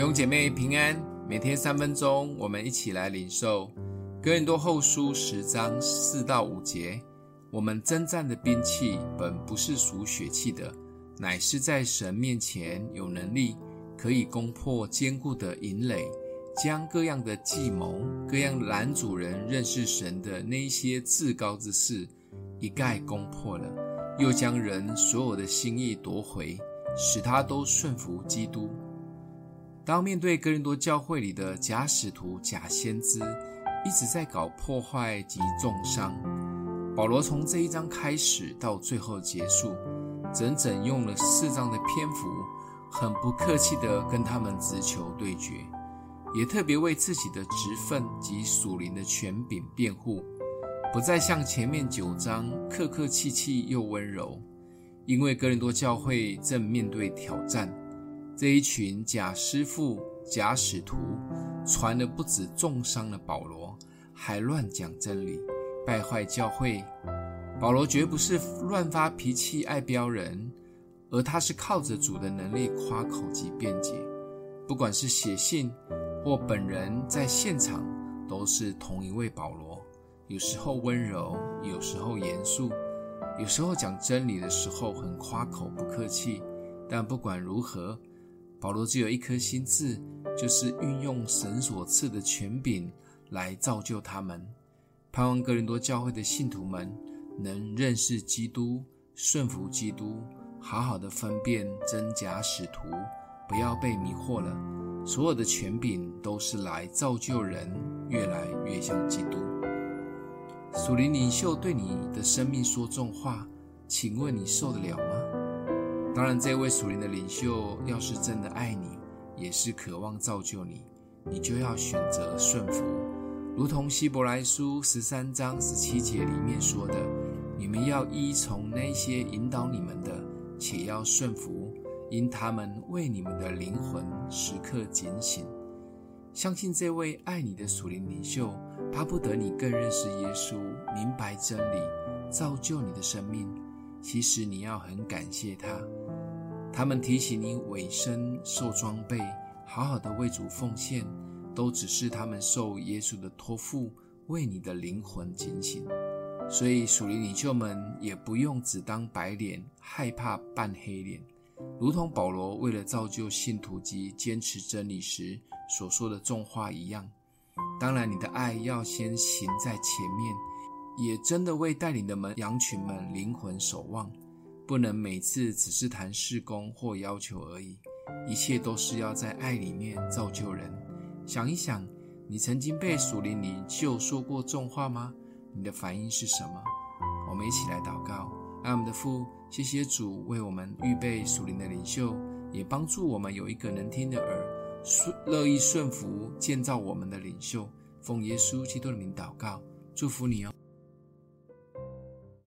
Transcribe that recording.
弟兄姐妹平安，每天三分钟，我们一起来领受哥林多后书十章四到五节。我们征战的兵器本不是属血气的，乃是在神面前有能力，可以攻破坚固的营垒，将各样的计谋、各样拦阻人认识神的那些至高之事，一概攻破了，又将人所有的心意夺回，使他都顺服基督。当面对哥林多教会里的假使徒、假先知，一直在搞破坏及重伤，保罗从这一章开始到最后结束，整整用了四章的篇幅，很不客气地跟他们直球对决，也特别为自己的职分及属灵的权柄辩护，不再像前面九章客客气气又温柔，因为哥林多教会正面对挑战。这一群假师傅、假使徒，传的不止重伤了保罗，还乱讲真理，败坏教会。保罗绝不是乱发脾气、爱飙人，而他是靠着主的能力夸口及辩解。不管是写信或本人在现场，都是同一位保罗。有时候温柔，有时候严肃，有时候讲真理的时候很夸口、不客气。但不管如何，保罗只有一颗心志，就是运用神所赐的权柄来造就他们，盼望哥林多教会的信徒们能认识基督、顺服基督，好好的分辨真假使徒，不要被迷惑了。所有的权柄都是来造就人越来越像基督。属灵领袖对你的生命说重话，请问你受得了吗？当然，这位属灵的领袖要是真的爱你，也是渴望造就你，你就要选择顺服，如同希伯来书十三章十七节里面说的：“你们要依从那些引导你们的，且要顺服，因他们为你们的灵魂时刻警醒。”相信这位爱你的属灵领袖，巴不得你更认识耶稣，明白真理，造就你的生命。其实你要很感谢他，他们提醒你委身受装备，好好的为主奉献，都只是他们受耶稣的托付，为你的灵魂警醒。所以属灵领袖们也不用只当白脸，害怕扮黑脸，如同保罗为了造就信徒及坚持真理时所说的重话一样。当然，你的爱要先行在前面。也真的为带领的们羊群们灵魂守望，不能每次只是谈事工或要求而已，一切都是要在爱里面造就人。想一想，你曾经被属灵领袖说过重话吗？你的反应是什么？我们一起来祷告，爱我们的父，谢谢主为我们预备属灵的领袖，也帮助我们有一个能听的耳，顺乐意顺服建造我们的领袖。奉耶稣基督的名祷告，祝福你哦。